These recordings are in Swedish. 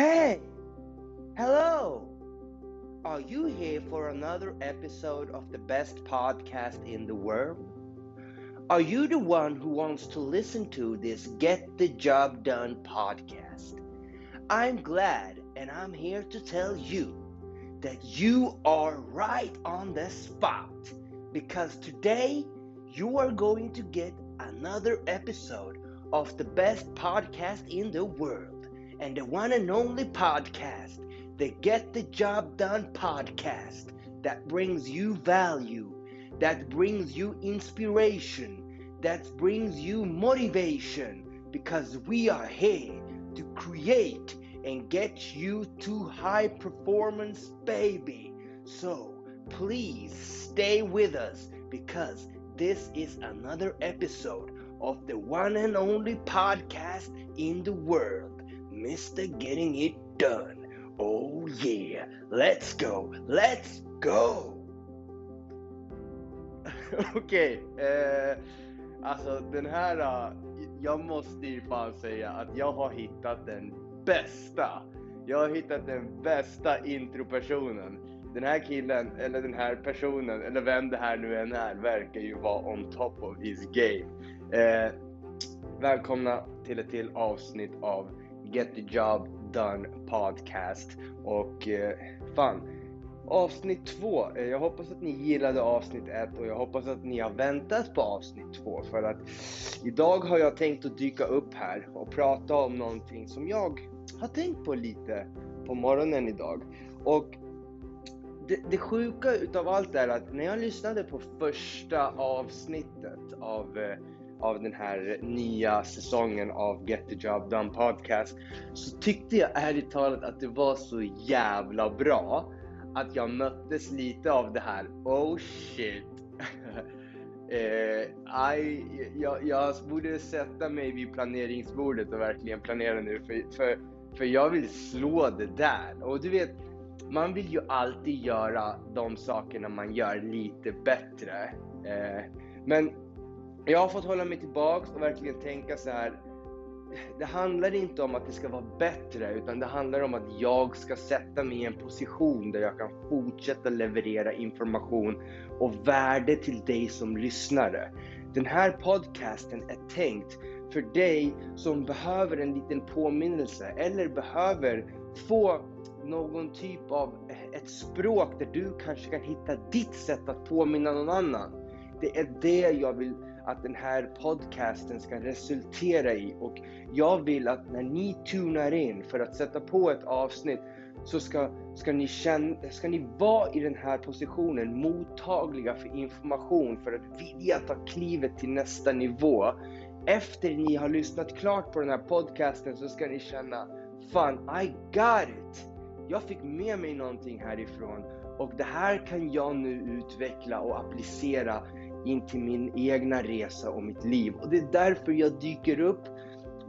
Hey! Hello! Are you here for another episode of the best podcast in the world? Are you the one who wants to listen to this Get the Job Done podcast? I'm glad and I'm here to tell you that you are right on the spot because today you are going to get another episode of the best podcast in the world and the one and only podcast, the Get the Job Done podcast, that brings you value, that brings you inspiration, that brings you motivation, because we are here to create and get you to high performance, baby. So please stay with us because this is another episode of the one and only podcast in the world, Mr. Getting It Done. Oh yeah, let's go, let's go! Okej, eh, alltså den här, eh, jag måste ju fan säga att jag har hittat den bästa. Jag har hittat den bästa intropersonen. Den här killen, eller den här personen, eller vem det här nu än är, verkar ju vara on top of his game. Eh, välkomna till ett till avsnitt av Get the Job Done Podcast. Och eh, fan, avsnitt två. Eh, jag hoppas att ni gillade avsnitt ett och jag hoppas att ni har väntat på avsnitt två. För att idag har jag tänkt att dyka upp här och prata om någonting som jag har tänkt på lite på morgonen idag. Och det, det sjuka utav allt är att när jag lyssnade på första avsnittet av, eh, av den här nya säsongen av Get the Job Done Podcast så tyckte jag ärligt talat att det var så jävla bra att jag möttes lite av det här oh shit. eh, I, jag, jag borde sätta mig vid planeringsbordet och verkligen planera nu för, för, för jag vill slå det där. Och du vet, man vill ju alltid göra de sakerna man gör lite bättre. Eh, men jag har fått hålla mig tillbaks och verkligen tänka så här. Det handlar inte om att det ska vara bättre, utan det handlar om att jag ska sätta mig i en position där jag kan fortsätta leverera information och värde till dig som lyssnare. Den här podcasten är tänkt för dig som behöver en liten påminnelse eller behöver få någon typ av ett språk där du kanske kan hitta ditt sätt att påminna någon annan. Det är det jag vill att den här podcasten ska resultera i och jag vill att när ni tunar in för att sätta på ett avsnitt så ska, ska, ni känna, ska ni vara i den här positionen mottagliga för information för att vilja ta klivet till nästa nivå. Efter ni har lyssnat klart på den här podcasten så ska ni känna Fan, I got it! Jag fick med mig någonting härifrån och det här kan jag nu utveckla och applicera in till min egna resa och mitt liv. Och det är därför jag dyker upp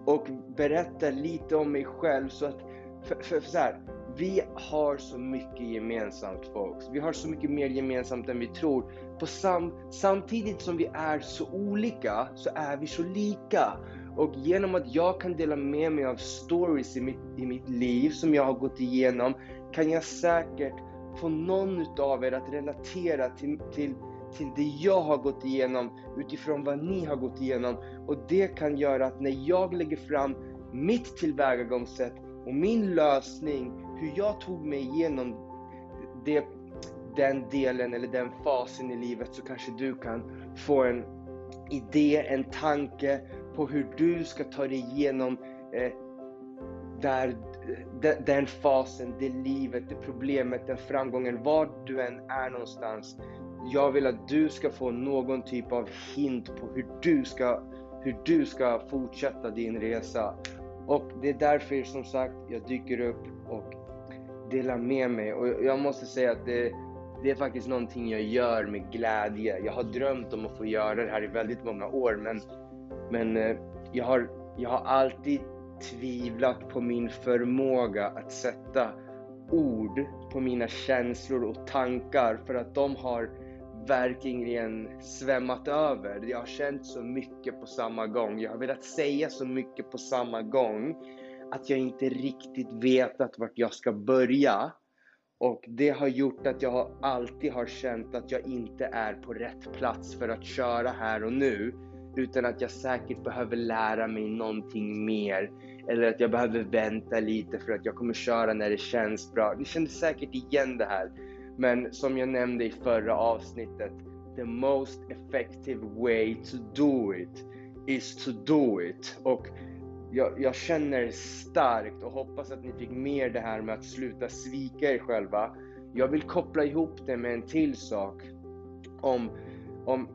och berättar lite om mig själv så att, för, för, för så här, vi har så mycket gemensamt folks. Vi har så mycket mer gemensamt än vi tror. På sam, samtidigt som vi är så olika så är vi så lika. Och genom att jag kan dela med mig av stories i mitt, i mitt liv som jag har gått igenom kan jag säkert få någon utav er att relatera till, till, till det jag har gått igenom utifrån vad ni har gått igenom. Och det kan göra att när jag lägger fram mitt tillvägagångssätt och min lösning, hur jag tog mig igenom det, den delen eller den fasen i livet så kanske du kan få en idé, en tanke på hur du ska ta dig igenom eh, där, de, den fasen, det livet, det problemet, den framgången, var du än är någonstans. Jag vill att du ska få någon typ av hint på hur du ska, hur du ska fortsätta din resa. Och det är därför som sagt jag dyker upp och delar med mig. Och jag måste säga att det, det är faktiskt någonting jag gör med glädje. Jag har drömt om att få göra det här i väldigt många år men men eh, jag, har, jag har alltid tvivlat på min förmåga att sätta ord på mina känslor och tankar för att de har verkligen svämmat över. Jag har känt så mycket på samma gång. Jag har velat säga så mycket på samma gång att jag inte riktigt vetat vart jag ska börja. Och det har gjort att jag alltid har känt att jag inte är på rätt plats för att köra här och nu. Utan att jag säkert behöver lära mig någonting mer. Eller att jag behöver vänta lite för att jag kommer köra när det känns bra. Ni känner säkert igen det här. Men som jag nämnde i förra avsnittet, the most effective way to do it is to do it. Och jag, jag, känner starkt och hoppas att ni fick med det här med att sluta svika er själva. Jag vill koppla ihop det med en till sak. Om, om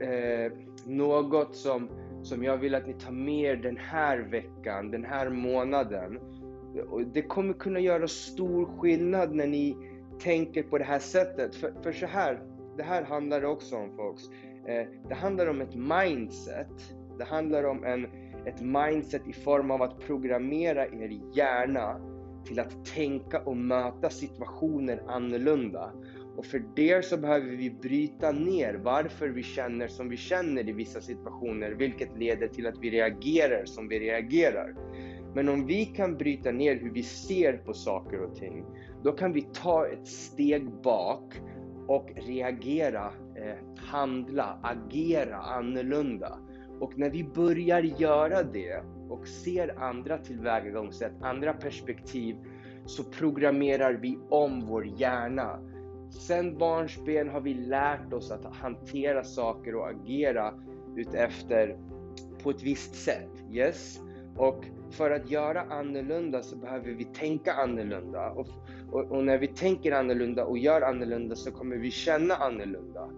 eh, något som, som jag vill att ni tar med er den här veckan, den här månaden. Det kommer kunna göra stor skillnad när ni tänker på det här sättet. För, för så här, det här handlar det också om folks. Eh, det handlar om ett mindset. Det handlar om en, ett mindset i form av att programmera er hjärna till att tänka och möta situationer annorlunda. Och för det så behöver vi bryta ner varför vi känner som vi känner i vissa situationer, vilket leder till att vi reagerar som vi reagerar. Men om vi kan bryta ner hur vi ser på saker och ting, då kan vi ta ett steg bak och reagera, eh, handla, agera annorlunda. Och när vi börjar göra det och ser andra tillvägagångssätt, andra perspektiv, så programmerar vi om vår hjärna. Sen barnsben har vi lärt oss att hantera saker och agera utefter på ett visst sätt. Yes? Och för att göra annorlunda så behöver vi tänka annorlunda. Och, och, och, när vi tänker annorlunda och gör annorlunda så kommer vi känna annorlunda.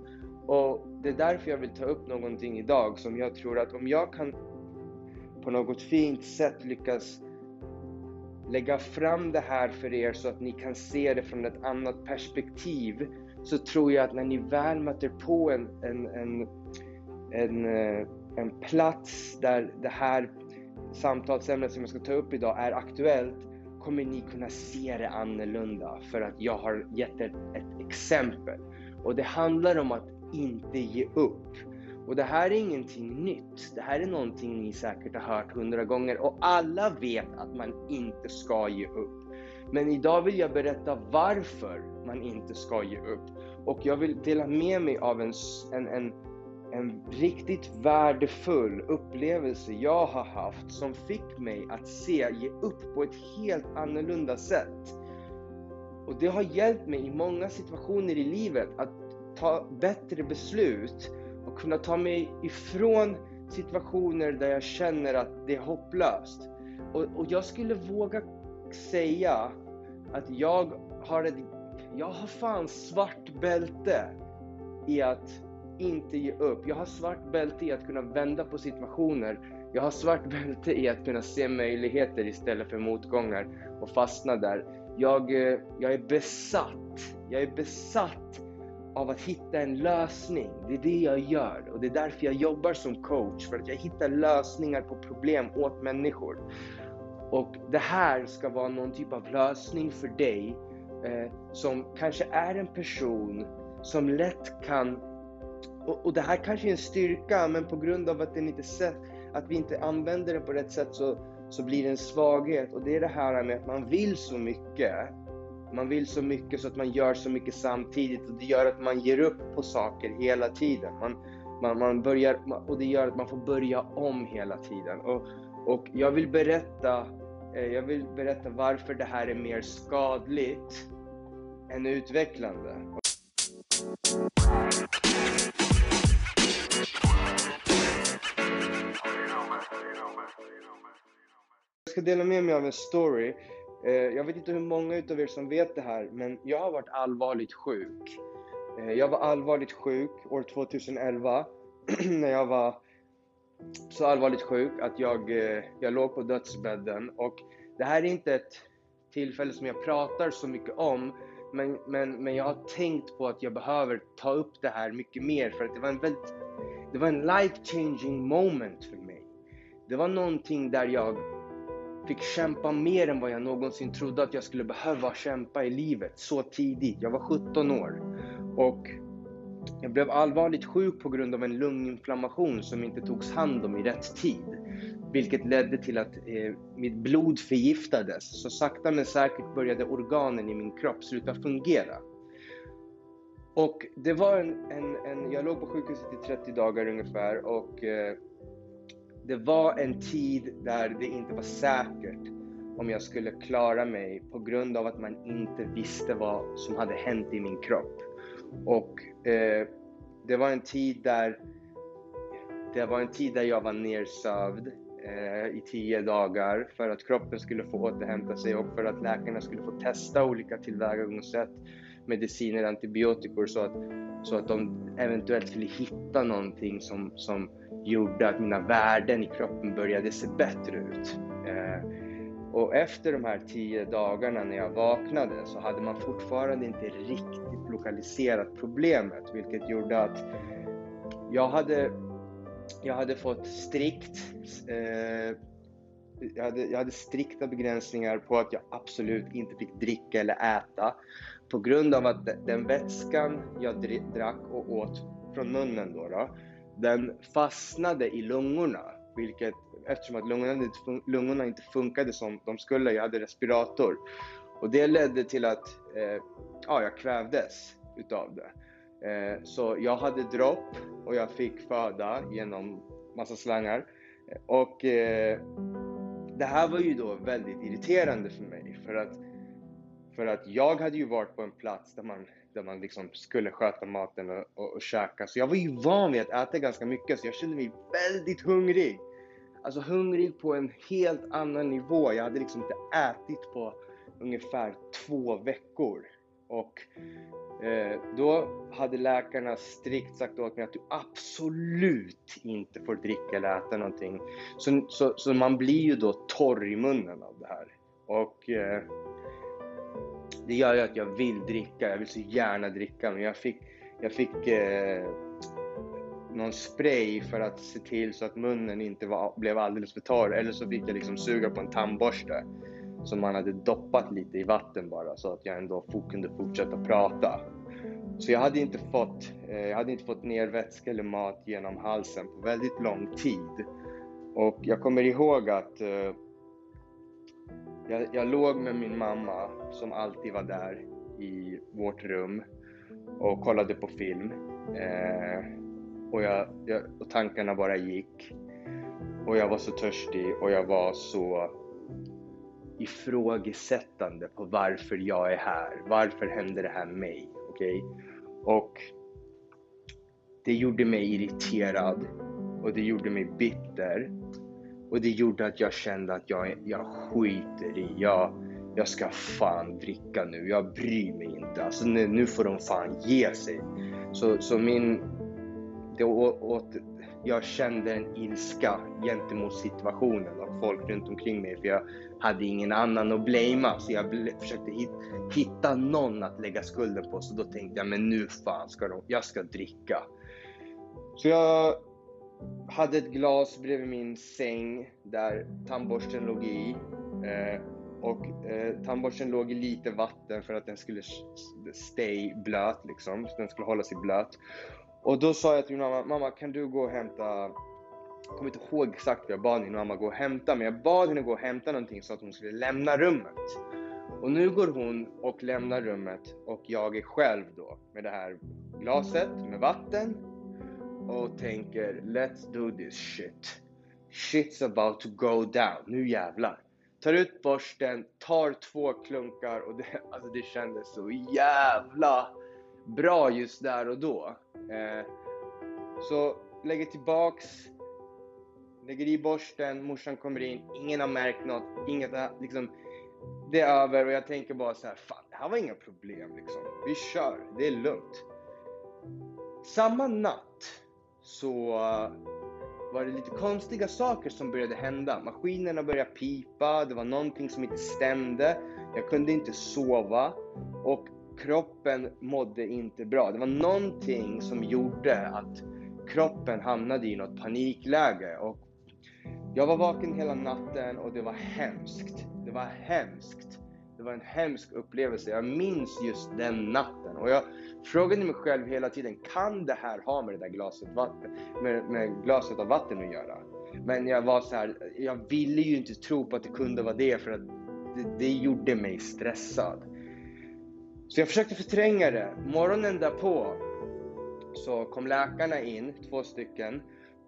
Och det är därför jag vill ta upp någonting idag som jag tror att om jag kan på något fint sätt lyckas lägga fram det här för er så att ni kan se det från ett annat perspektiv så tror jag att när ni väl möter på en, en, en, en, eh, en plats där det här samtalsämnet som jag ska ta upp idag är aktuellt kommer ni kunna se det annorlunda för att jag har gett ett, ett exempel. Och det handlar om att inte ge upp. Och det här är ingenting nytt. Det här är någonting ni säkert har hört hundra gånger och alla vet att man inte ska ge upp. Men idag vill jag berätta varför man inte ska ge upp. Och jag vill dela med mig av en, en, en, en riktigt värdefull upplevelse jag har haft som fick mig att se, ge upp på ett helt annorlunda sätt. Och det har hjälpt mig i många situationer i livet att ta bättre beslut och kunna ta mig ifrån situationer där jag känner att det är hopplöst. Och, och jag skulle våga säga att jag har ett, jag har fan svart bälte i att inte ge upp. Jag har svart bälte i att kunna vända på situationer. Jag har svart bälte i att kunna se möjligheter istället för motgångar och fastna där. Jag, eh, jag är besatt. Jag är besatt av att hitta en lösning. Det är det jag gör och det är därför jag jobbar som coach. För att jag hittar lösningar på problem åt människor. Och det här ska vara någon typ av lösning för dig eh, som kanske är en person som lätt kan och, och, det här kanske är en styrka, men på grund av att, den inte sett, att vi inte använder den på rätt sätt så, så blir det en svaghet. Och det är det här med att man vill så mycket man vill så mycket så att man gör så mycket samtidigt och det gör att man ger upp på saker hela tiden. Man, man, man börjar, och det gör att man får börja om hela tiden. Och, och jag vill berätta eh, jag vill berätta varför det här är mer skadligt än utvecklande. Ska dela med mig av en story eh, jag vet inte hur många utav er som vet det här, men jag har varit allvarligt sjuk. Eh, jag var allvarligt sjuk år 2011 när jag var så allvarligt sjuk att jag, eh, jag låg på dödsbädden. Och det här är inte ett tillfälle som jag pratar så mycket om, men, men, men jag har tänkt på att jag behöver ta upp det här mycket mer för att det var en väldigt, det var en life changing moment för mig. Det var någonting där jag fick kämpa mer än vad jag någonsin trodde att jag skulle behöva kämpa i livet så tidigt. Jag var 17 år. Och jag blev allvarligt sjuk på grund av en lunginflammation som inte togs hand om i rätt tid. Vilket ledde till att eh, mitt blod förgiftades. Så sakta men säkert började organen i min kropp sluta fungera. Och det var en, en, en jag låg på sjukhuset i 30 dagar ungefär och eh, det var en tid där det inte var säkert om jag skulle klara mig på grund av att man inte visste vad som hade hänt i min kropp. Och eh, det var en tid där det var en tid där jag var nersövd eh, i tio dagar för att kroppen skulle få återhämta sig och för att läkarna skulle få testa olika tillvägagångssätt, mediciner, antibiotikor så att, så att de eventuellt skulle hitta någonting som, som gjorde att mina värden i kroppen började se bättre ut. Eh, och efter de här tio dagarna när jag vaknade så hade man fortfarande inte riktigt lokaliserat problemet, vilket gjorde att jag hade, jag hade fått strikt eh, jag hade, jag hade strikta begränsningar på att jag absolut inte fick dricka eller äta på grund av att den vätskan jag drack och åt från munnen då, då den fastnade i lungorna, vilket eftersom att lungorna inte, lungorna inte funkade som de skulle, jag hade respirator. Och det ledde till att eh, ja, jag kvävdes utav det. Eh, så jag hade dropp och jag fick föda genom massa slangar. Och eh, det här var ju då väldigt irriterande för mig för att, för att jag hade ju varit på en plats där man där man liksom skulle sköta maten och, och, och käka. Så jag var ju van vid att äta ganska mycket, så jag kände mig väldigt hungrig. Alltså hungrig på en helt annan nivå. Jag hade liksom inte ätit på ungefär två veckor. Och eh, då hade läkarna strikt sagt åt mig att du absolut inte får dricka eller äta någonting. Så, så, så man blir ju då torr i munnen av det här. Och eh, det gör ju att jag vill dricka. Jag vill så gärna dricka. Men jag fick, jag fick eh, någon spray för att se till så att munnen inte var, blev alldeles för torr. Eller så fick jag liksom suga på en tandborste som man hade doppat lite i vatten bara så att jag ändå kunde fortsätta prata. Så jag hade inte fått, eh, jag hade inte fått ner vätska eller mat genom halsen på väldigt lång tid. Och jag kommer ihåg att eh, jag, jag låg med min mamma som alltid var där i vårt rum och kollade på film. Eh, och, jag, jag, och tankarna bara gick. Och jag var så törstig och jag var så ifrågasättande på varför jag är här. Varför händer det här med mig? Okej? Okay? Och det gjorde mig irriterad och det gjorde mig bitter. Och det gjorde att jag kände att jag, jag skiter i, jag, jag ska fan dricka nu, jag bryr mig inte. Alltså nu, nu får de fan ge sig. Så, så min, det åt, jag kände en ilska gentemot situationen och folk runt omkring mig för jag hade ingen annan att blamea. Så jag försökte hit, hitta någon att lägga skulden på. Så då tänkte jag, men nu fan ska de, jag ska dricka. Så jag hade ett glas bredvid min säng där tandborsten låg i. Eh, och eh, tandborsten låg i lite vatten för att den skulle stay blöt liksom. Så den skulle hålla sig blöt. Och då sa jag till min mamma, mamma kan du gå och hämta jag kommer inte ihåg exakt vad jag bad min mamma gå och hämta, men jag bad henne gå och hämta någonting så att hon skulle lämna rummet. Och nu går hon och lämnar rummet och jag är själv då med det här glaset med vatten och tänker Let's do this shit. Shit's about to go down. Nu jävlar. Tar ut borsten, tar två klunkar och det, alltså det kändes så jävla bra just där och då. Eh, så lägger tillbaks, lägger i borsten, morsan kommer in, ingen har märkt något, inget liksom, det är över och jag tänker bara så här, fan det här var inga problem liksom. Vi kör, det är lugnt. Samma natt så uh, var det lite konstiga saker som började hända. Maskinerna började pipa, det var någonting som inte stämde. Jag kunde inte sova och kroppen mådde inte bra. Det var någonting som gjorde att kroppen hamnade i något panikläge. Och jag var vaken hela natten och det var hemskt. Det var hemskt. Det var en hemsk upplevelse. Jag minns just den natten. Och jag frågade mig själv hela tiden, kan det här ha med det där glaset, vatten, med, med glaset av vatten att göra? Men jag var så här, jag ville ju inte tro på att det kunde vara det för att det, det gjorde mig stressad. Så jag försökte förtränga det. Morgonen därpå så kom läkarna in, två stycken,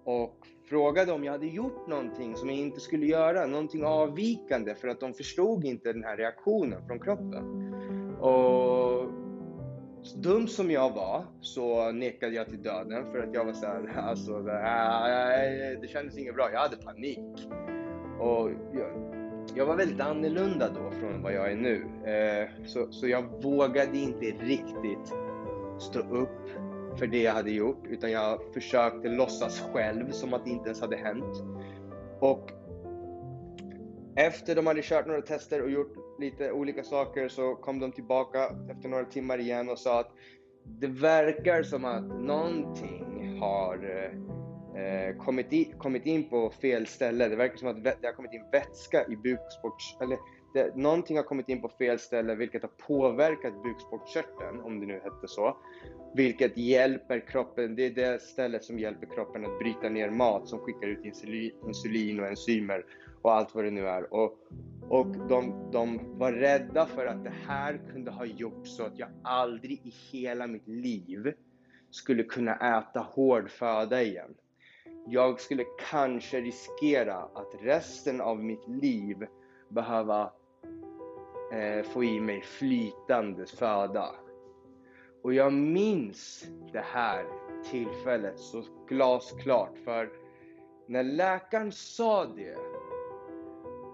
och frågade om jag hade gjort någonting som jag inte skulle göra, någonting avvikande för att de förstod inte den här reaktionen från kroppen. Och dum som jag var så nekade jag till döden för att jag var såhär, alltså det, det kändes inget bra, jag hade panik. Och jag, jag var väldigt annorlunda då från vad jag är nu. Eh, så, så jag vågade inte riktigt stå upp för det jag hade gjort, utan jag försökte låtsas själv som att det inte ens hade hänt. Och efter de hade kört några tester och gjort lite olika saker så kom de tillbaka efter några timmar igen och sa att det verkar som att någonting har eh, eh kommit, i, kommit in på fel ställe. Det verkar som att det har kommit in vätska i bukspotts... Det, någonting har kommit in på fel ställe vilket har påverkat bukspottkörteln, om det nu hette så. Vilket hjälper kroppen, det är det stället som hjälper kroppen att bryta ner mat som skickar ut insulin, insulin och enzymer och allt vad det nu är. Och, och de, de var rädda för att det här kunde ha gjort så att jag aldrig i hela mitt liv skulle kunna äta hård föda igen. Jag skulle kanske riskera att resten av mitt liv behöva eh, få i mig flytande föda. Och jag minns det här tillfället så glasklart för när läkaren sa det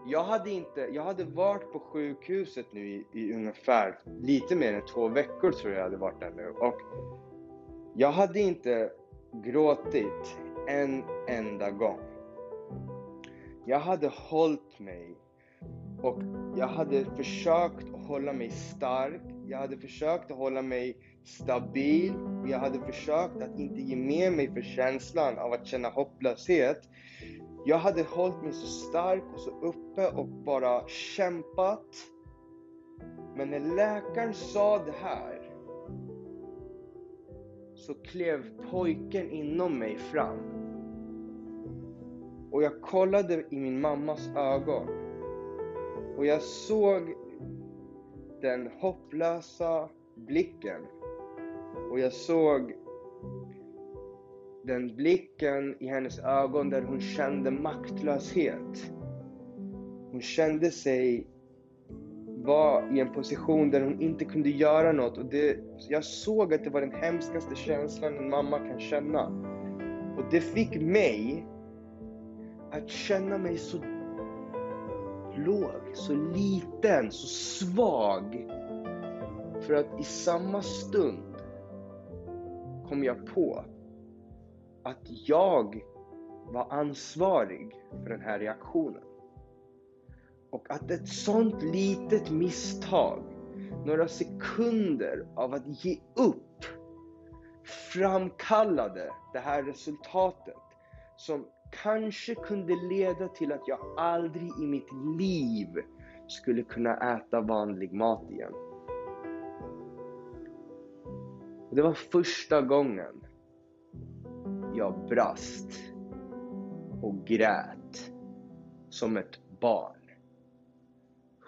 jag hade inte, jag hade varit på sjukhuset nu i, i, ungefär lite mer än två veckor tror jag hade varit där nu och jag hade inte gråtit en enda gång. Jag hade hållit mig och jag hade försökt att hålla mig stark. Jag hade försökt att hålla mig stabil. Jag hade försökt att inte ge med mig för känslan av att känna hopplöshet. Jag hade hållit mig så stark och så uppe och bara kämpat. Men när läkaren sa det här så klev pojken inom mig fram. Och jag kollade i min mammas ögon. Och jag såg den hopplösa blicken. Och jag såg den blicken i hennes ögon där hon kände maktlöshet. Hon kände sig vara i en position där hon inte kunde göra något. Och det, jag såg att det var den hemskaste känslan en mamma kan känna. Och det fick mig att känna mig så låg, så liten, så svag. För att i samma stund kom jag på att jag var ansvarig för den här reaktionen. Och att ett sånt litet misstag, några sekunder av att ge upp, framkallade det här resultatet som kanske kunde leda till att jag aldrig i mitt liv skulle kunna äta vanlig mat igen. Det var första gången jag brast och grät som ett barn.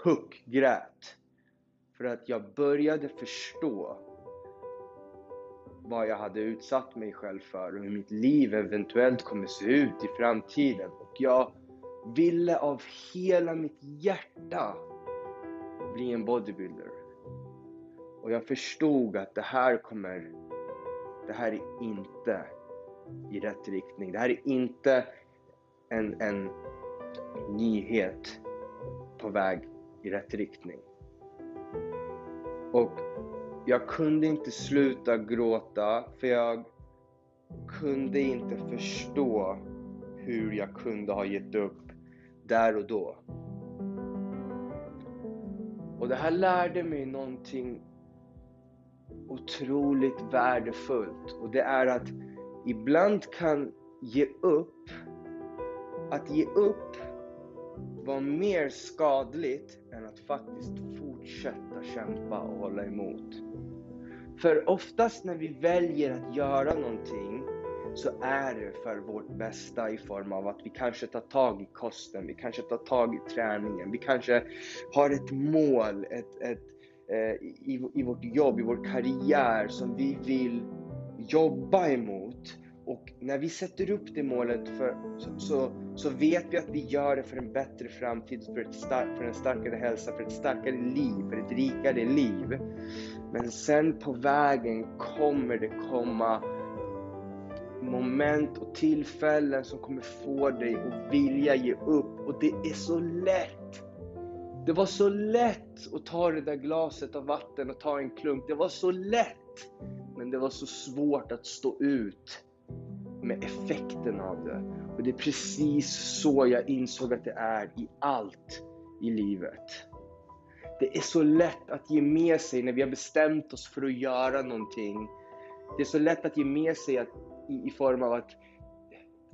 Huckgrät för att jag började förstå vad jag hade utsatt mig själv för och hur mitt liv eventuellt kommer se ut i framtiden. Och jag ville av hela mitt hjärta bli en bodybuilder. Och jag förstod att det här kommer, det här är inte i rätt riktning. Det här är inte en, en nyhet på väg i rätt riktning. Och jag kunde inte sluta gråta för jag kunde inte förstå hur jag kunde ha gett upp där och då. Och det här lärde mig någonting otroligt värdefullt och det är att ibland kan ge upp, att ge upp var mer skadligt än att faktiskt fortsätta kämpa och hålla emot. För oftast när vi väljer att göra någonting så är det för vårt bästa i form av att vi kanske tar tag i kosten, vi kanske tar tag i träningen, vi kanske har ett mål ett, ett, eh, i, i vårt jobb, i vår karriär som vi vill jobba emot. Och när vi sätter upp det målet för, så, så, så, vet vi att vi gör det för en bättre framtid, för, ett stark, för en starkare hälsa, för ett starkare liv, för ett rikare liv. Men sen på vägen kommer det komma moment och tillfällen som kommer få dig att vilja ge upp. Och det är så lätt. Det var så lätt att ta det där glaset av vatten och ta en klunk. Det var så lätt. Men det var så svårt att stå ut med effekten av det. Och det är precis så jag insåg att det är i allt i livet. Det är så lätt att ge med sig när vi har bestämt oss för att göra någonting. Det är så lätt att ge med sig att, i, i form av att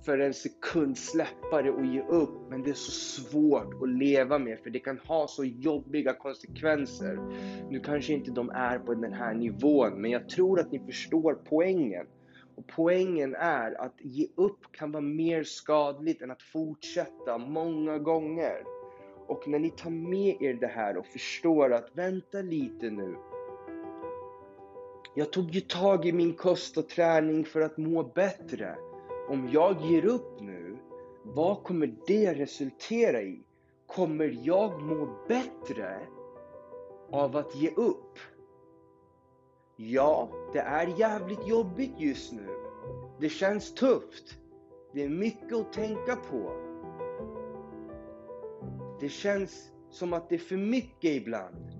för en sekund släppa det och ge upp. Men det är så svårt att leva med för det kan ha så jobbiga konsekvenser. Nu kanske inte de är på den här nivån, men jag tror att ni förstår poängen. Och poängen är att ge upp kan vara mer skadligt än att fortsätta många gånger. Och när ni tar med er det här och förstår att vänta lite nu. Jag tog ju tag i min kost och träning för att må bättre. Om jag ger upp nu, vad kommer det resultera i? Kommer jag må bättre av att ge upp? Ja, det är jävligt jobbigt just nu. Det känns tufft. Det är mycket att tänka på. Det känns som att det är för mycket ibland.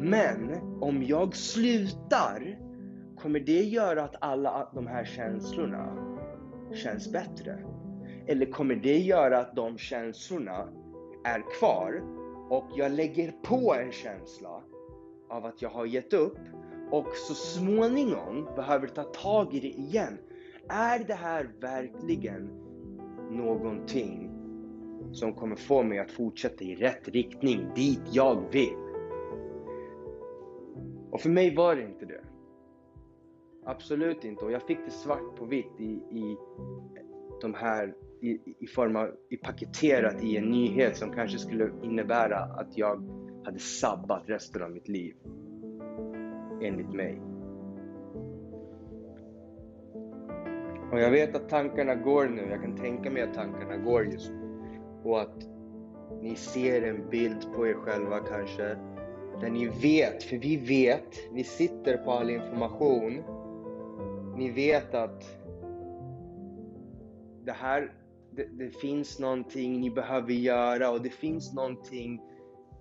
Men om jag slutar kommer det göra att alla de här känslorna känns bättre? Eller kommer det göra att de känslorna är kvar och jag lägger på en känsla av att jag har gett upp och så småningom behöver ta tag i det igen. Är det här verkligen någonting som kommer få mig att fortsätta i rätt riktning, dit jag vill? Och för mig var det inte det. Absolut inte. Och jag fick det svart på vitt i, i de här i, i form av i paketerat i en nyhet som kanske skulle innebära att jag hade sabbat resten av mitt liv enligt mig. Och jag vet att tankarna går nu, jag kan tänka mig att tankarna går just nu. Och att ni ser en bild på er själva kanske, där ni vet, för vi vet, vi sitter på all information. Ni vet att det här, det, det finns någonting ni behöver göra och det finns någonting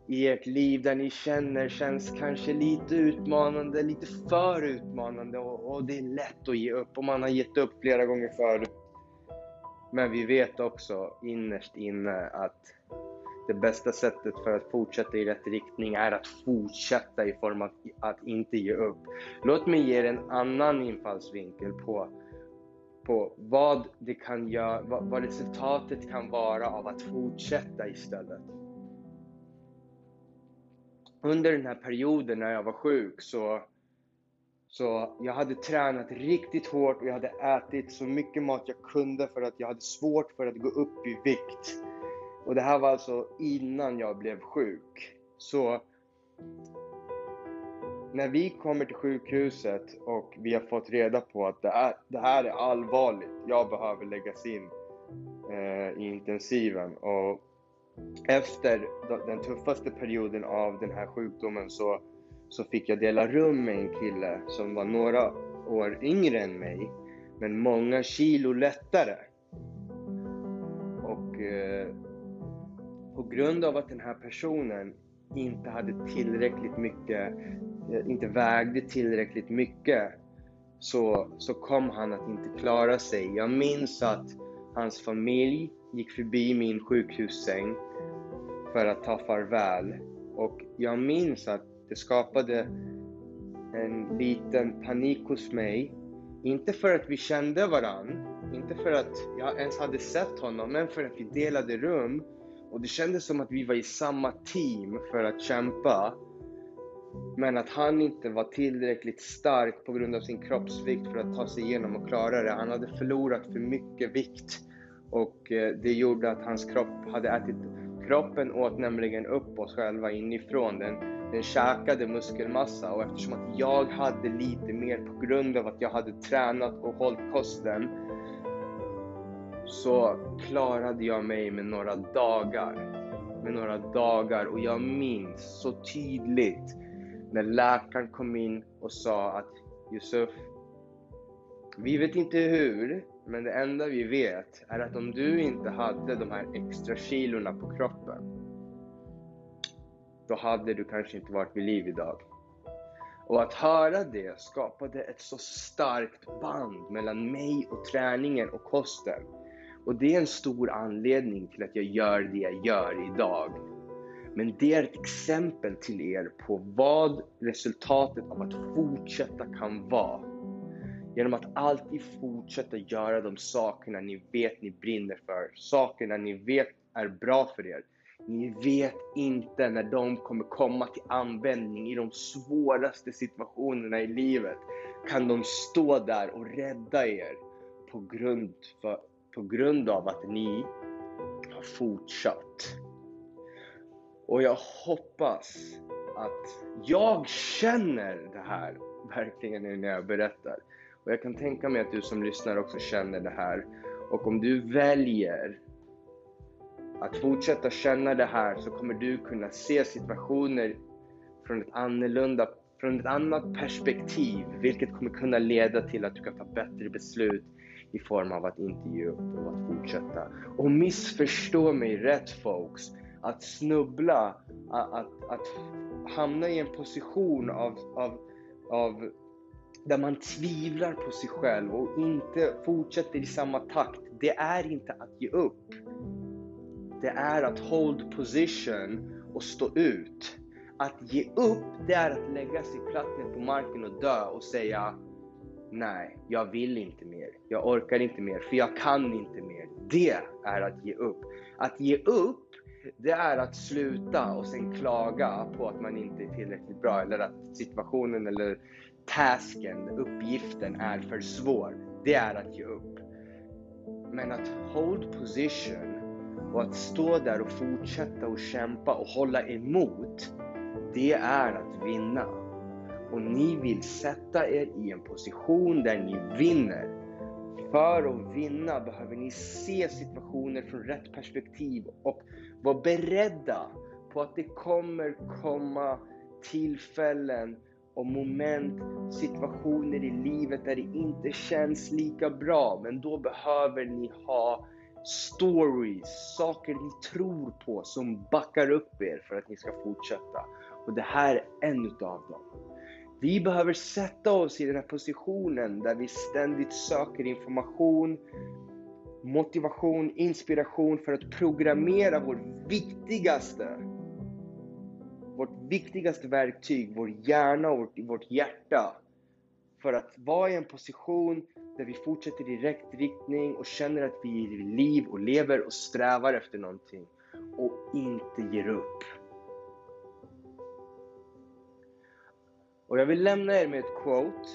i ert liv där ni känner känns kanske lite utmanande, lite för utmanande och, och, det är lätt att ge upp och man har gett upp flera gånger förut. Men vi vet också innerst inne att det bästa sättet för att fortsätta i rätt riktning är att fortsätta i form av att inte ge upp. Låt mig ge er en annan infallsvinkel på, på vad, det kan göra, vad, vad resultatet kan vara av att fortsätta istället under den här perioden när jag var sjuk så, så jag hade tränat riktigt hårt och jag hade ätit så mycket mat jag kunde för att jag hade svårt för att gå upp i vikt. Och det här var alltså innan jag blev sjuk. Så när vi kommer till sjukhuset och vi har fått reda på att det, är, det här är allvarligt, jag behöver läggas in eh, i intensiven. Och efter den tuffaste perioden av den här sjukdomen så, så fick jag dela rum med en kille som var några år yngre än mig, men många kilo lättare. Och eh, på grund av att den här personen inte hade tillräckligt mycket, eh, inte vägde tillräckligt mycket, så, så kom han att inte klara sig. Jag minns att hans familj gick förbi min sjukhussäng för att ta farväl. Och jag minns att det skapade en liten panik hos mig. Inte för att vi kände varann, inte för att jag ens hade sett honom, men för att vi delade rum. Och det kändes som att vi var i samma team för att kämpa. Men att han inte var tillräckligt stark på grund av sin kroppsvikt för att ta sig igenom och klara det. Han hade förlorat för mycket vikt. Och eh, det gjorde att hans kropp hade ätit... Kroppen åt nämligen upp oss själva inifrån. Den, den käkade muskelmassa och eftersom att jag hade lite mer på grund av att jag hade tränat och hållit kosten så klarade jag mig med några dagar. Med några dagar och jag minns så tydligt när läkaren kom in och sa att Yusuf, vi vet inte hur, men det enda vi vet är att om du inte hade de här extra kilorna på kroppen, då hade du kanske inte varit vid liv idag. Och att höra det skapade ett så starkt band mellan mig och träningen och kosten. Och det är en stor anledning till att jag gör det jag gör idag. Men det är ett exempel till er på vad resultatet av att fortsätta kan vara. Genom att alltid fortsätta göra de sakerna ni vet ni brinner för, sakerna ni vet är bra för er. Ni vet inte när de kommer komma till användning i de svåraste situationerna i livet. Kan de stå där och rädda er på grund, för, på grund av att ni har fortsatt. Och jag hoppas att jag känner det här verkligen när jag berättar. Och jag kan tänka mig att du som lyssnar också känner det här. Och om du väljer att fortsätta känna det här så kommer du kunna se situationer från ett annorlunda, från ett annat perspektiv, vilket kommer kunna leda till att du kan ta bättre beslut i form av att inte ge upp och att fortsätta. Och missförstå mig rätt folks, att snubbla, att, att, att hamna i en position av, av, av där man tvivlar på sig själv och inte fortsätter i samma takt, det är inte att ge upp. Det är att hold position och stå ut. Att ge upp, det är att lägga sig platt ner på marken och dö och säga Nej, jag vill inte mer. Jag orkar inte mer, för jag kan inte mer. Det är att ge upp. Att ge upp, det är att sluta och sen klaga på att man inte är tillräckligt bra eller att situationen eller tasken, uppgiften är för svår. Det är att ge upp. Men att hold position och att stå där och fortsätta och kämpa och hålla emot, det är att vinna. Och ni vill sätta er i en position där ni vinner. För att vinna behöver ni se situationer från rätt perspektiv och vara beredda på att det kommer komma tillfällen och moment, situationer i livet där det inte känns lika bra. Men då behöver ni ha stories, saker ni tror på som backar upp er för att ni ska fortsätta. Och det här är en utav dem. Vi behöver sätta oss i den här positionen där vi ständigt söker information, motivation, inspiration för att programmera vår viktigaste vårt viktigaste verktyg, vår hjärna och vårt, vårt hjärta. För att vara i en position där vi fortsätter i rätt riktning och känner att vi är i liv och lever och strävar efter någonting. Och inte ger upp. Och jag vill lämna er med ett quote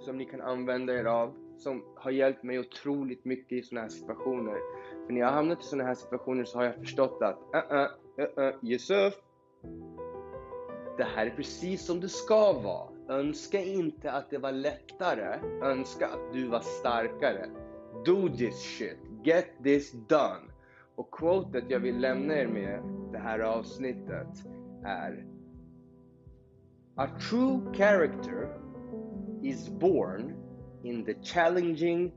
som ni kan använda er av, som har hjälpt mig otroligt mycket i sådana här situationer. För när jag har hamnat i sådana här situationer så har jag förstått att, uh uh, uh uh, Yusuf, det här är precis som det ska vara. Önska inte att det var lättare, önska att du var starkare. Do this shit, get this done. Och quotet jag vill lämna er med det här avsnittet är A true character is born in the challenging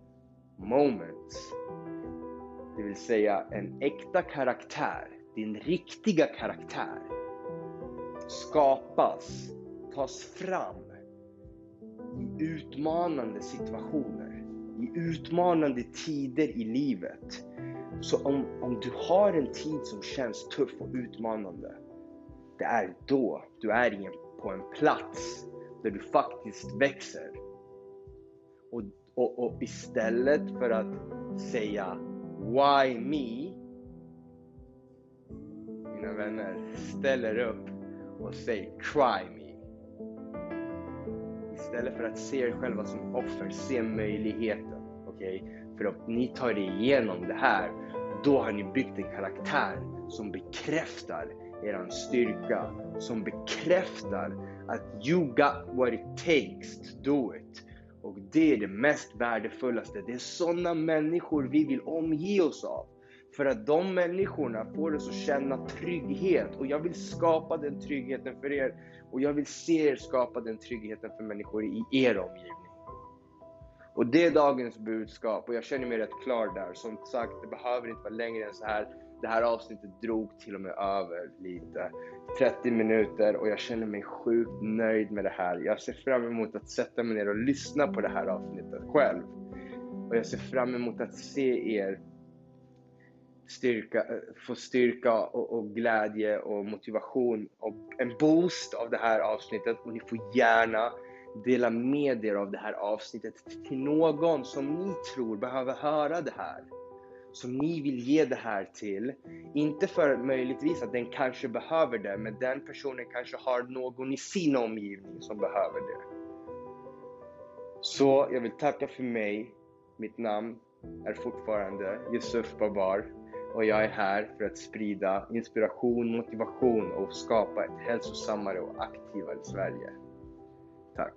moments. Det vill säga en äkta karaktär, din riktiga karaktär skapas, tas fram i utmanande situationer, i utmanande tider i livet. Så om, om du har en tid som känns tuff och utmanande, det är då du är på en plats där du faktiskt växer. Och, och, och istället för att säga Why me? Mina vänner ställer upp och säg try me. Istället för att se er själva som offer, se möjligheten. Okej? Okay? För om ni tar er igenom det här, då har ni byggt en karaktär som bekräftar er styrka, som bekräftar att you got what it takes to do it. Och det är det mest värdefullaste. Det är sådana människor vi vill omge oss av. För att de människorna får oss att känna trygghet och jag vill skapa den tryggheten för er. Och jag vill se er skapa den tryggheten för människor i er omgivning. Och det är dagens budskap och jag känner mig rätt klar där. Som sagt, det behöver inte vara längre än så här. Det här avsnittet drog till och med över lite. 30 minuter och jag känner mig sjukt nöjd med det här. Jag ser fram emot att sätta mig ner och lyssna på det här avsnittet själv. Och jag ser fram emot att se er styrka, eh, få styrka och, och, glädje och motivation och en boost av det här avsnittet. Och ni får gärna dela med er av det här avsnittet till någon som ni tror behöver höra det här som ni vill ge det här till. Inte för möjligtvis att den kanske behöver det, men den personen kanske har någon i sin omgivning som behöver det. Så jag vill tacka för mig. Mitt namn är fortfarande Yusuf Babar och jag är här för att sprida inspiration, motivation och skapa ett hälsosammare och aktivare Sverige. Tack!